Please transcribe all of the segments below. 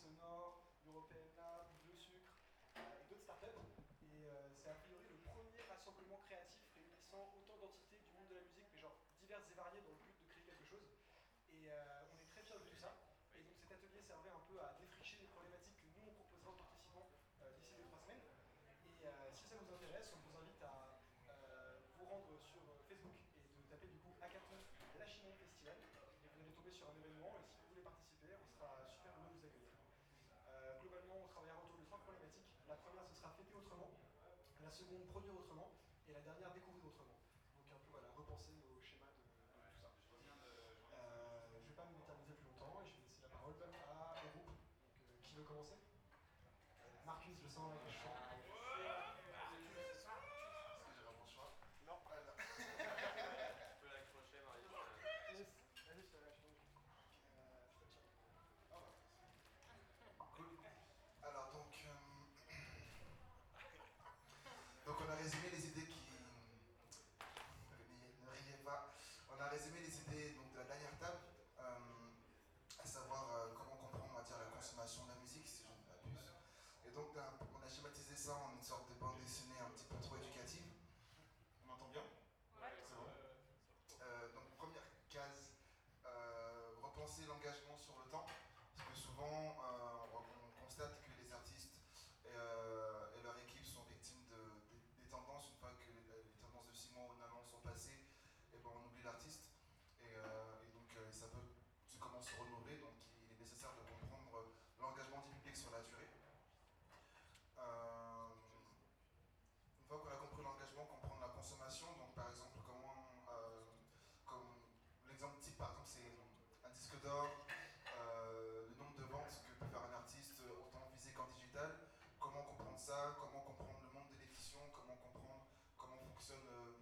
Sonore, European Lab, Bleu Sucre euh, et d'autres startups. Et euh, c'est a priori le premier rassemblement créatif réunissant autant d'entités du monde de la musique, mais genre diverses et variées dans le la seconde Produire autrement, et la dernière Découvrir l'engagement sur le temps. Parce que souvent, euh, on constate que comment comprendre le monde de l'édition, comment comprendre comment fonctionne euh,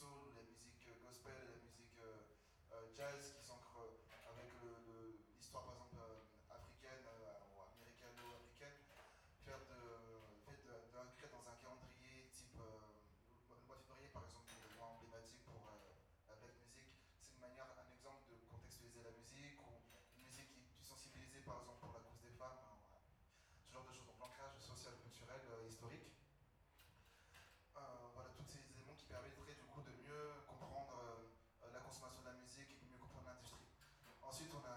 solle Ensuite, on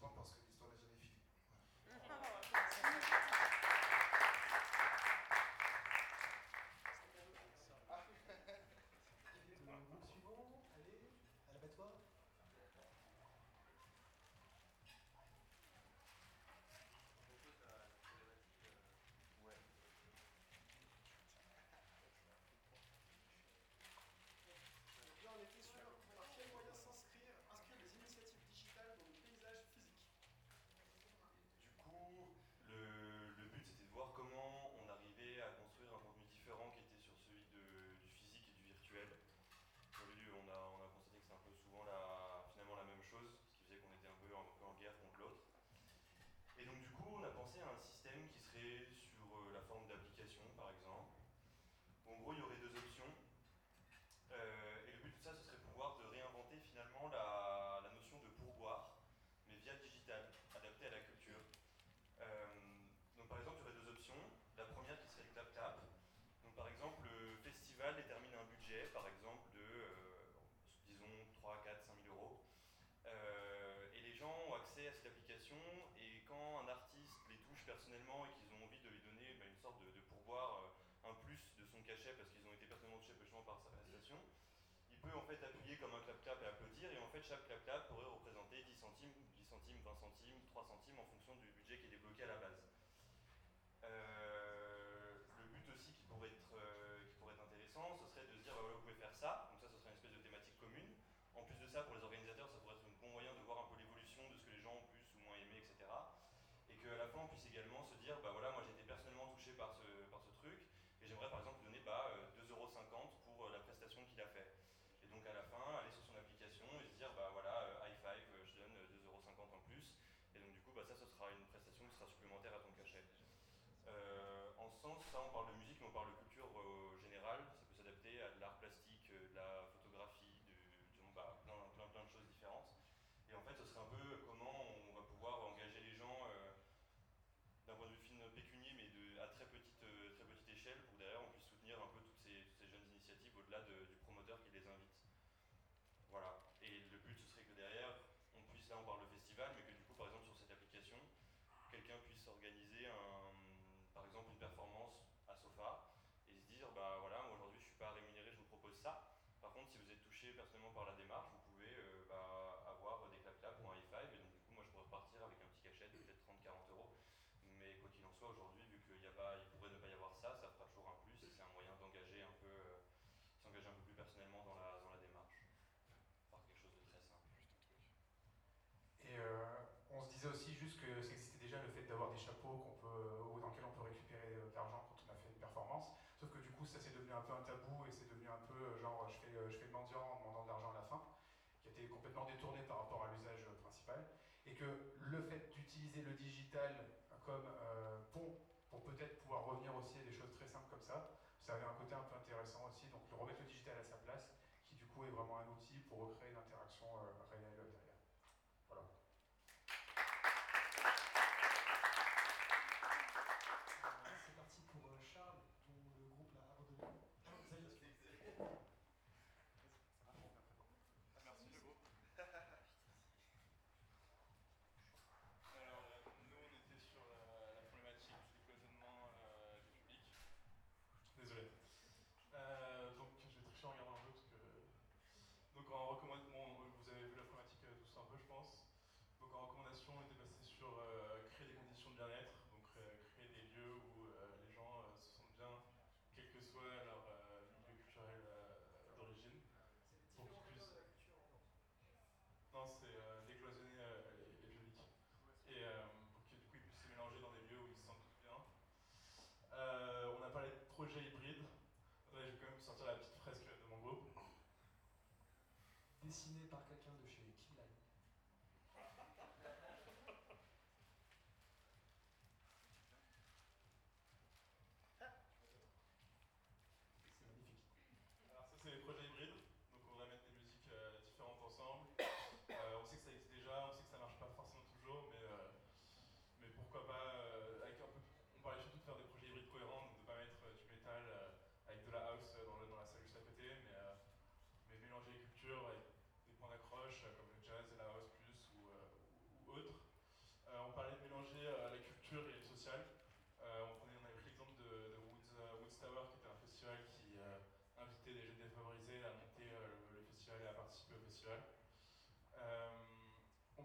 pas parce que et quand un artiste les touche personnellement et qu'ils ont envie de lui donner bah, une sorte de, de pourboire, euh, un plus de son cachet parce qu'ils ont été personnellement touchés par sa réalisation, il peut en fait appuyer comme un clap-clap et applaudir et en fait chaque clap-clap pourrait représenter 10 centimes, 10 centimes, 20 centimes, 3 centimes en fonction du budget qui est débloqué à la base. São Paulo par la démarche, vous pouvez euh, bah, avoir des clap-clap ou un donc du coup, moi je pourrais repartir avec un petit cachet de peut-être 30-40 euros. Mais quoi qu'il en soit, aujourd'hui, vu qu'il n'y a détourné par rapport à l'usage euh, principal, et que le fait d'utiliser le digital comme euh, pont pour peut-être pouvoir revenir aussi à des choses très simples comme ça, ça avait un côté un peu intéressant aussi, donc de remettre le digital à sa place, qui du coup est vraiment un outil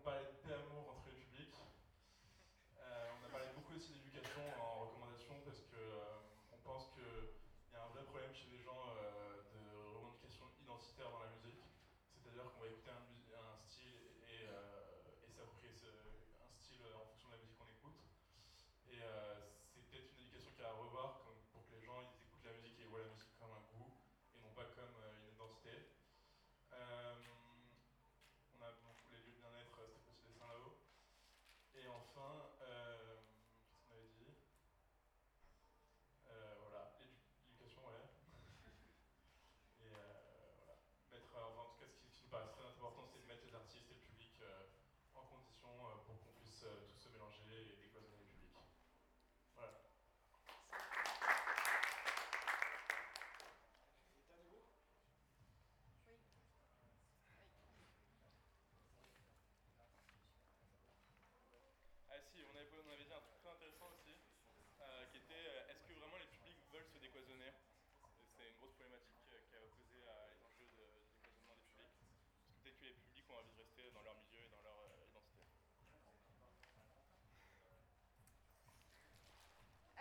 by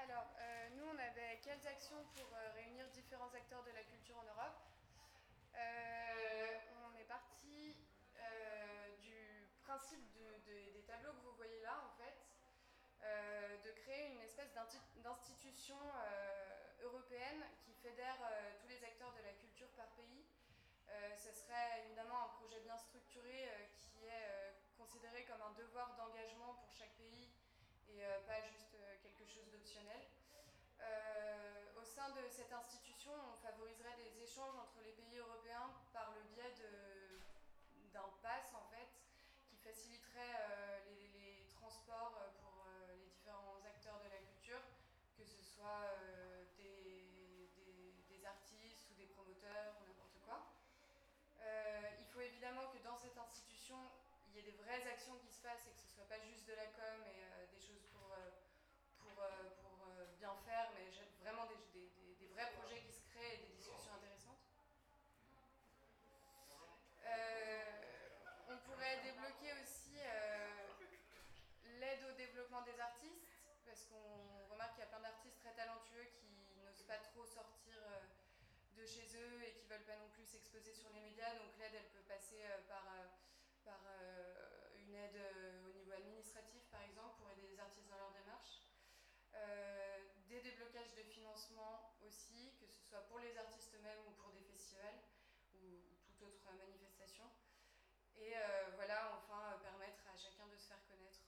Alors, nous, on avait quelles actions pour réunir différents acteurs de la culture en Europe? On est parti du principe des tableaux que vous voyez là, en fait, de créer une espèce d'institution européenne qui fédère tous les acteurs de la culture par pays. ce serait évidemment un projet bien structuré qui est considéré comme un devoir d'engagement pour chaque pays et pas juste d'optionnel. au sein de cette institution, on favoriserait des échanges entre les pays européens par le biais d'un pass en fait, qui faciliterait les, les, transports pour les différents acteurs de la culture, que ce soit des, des, artistes ou des promoteurs ou n'importe quoi. il faut évidemment que dans cette institution, il y ait des vraies actions qui se fassent et que ce ne soit pas juste de la com et des choses pour, pour, pour bien faire, mais vraiment des, des, des, vrais projets qui se créent et des discussions intéressantes. on pourrait débloquer aussi l'aide au développement des artistes, parce qu'on remarque qu'il y a plein d'artistes très talentueux qui n'osent pas trop sortir de chez eux et qui veulent pas non plus s'exposer sur les médias, donc l'aide elle peut passer par, par une aide au niveau administratif par exemple pour aider les artistes dans leur démarche. Euh, des déblocages de financement aussi, que ce soit pour les artistes eux-mêmes ou pour des festivals ou, ou toute autre manifestation. Et euh, voilà, enfin, permettre à chacun de se faire connaître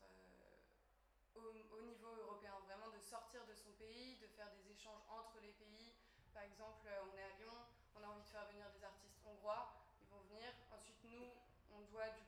au, au, niveau européen, vraiment de sortir de son pays, de faire des échanges entre les pays. Par exemple, on est à Lyon, on a envie de faire venir des artistes hongrois, ils vont venir. Ensuite, nous, doit du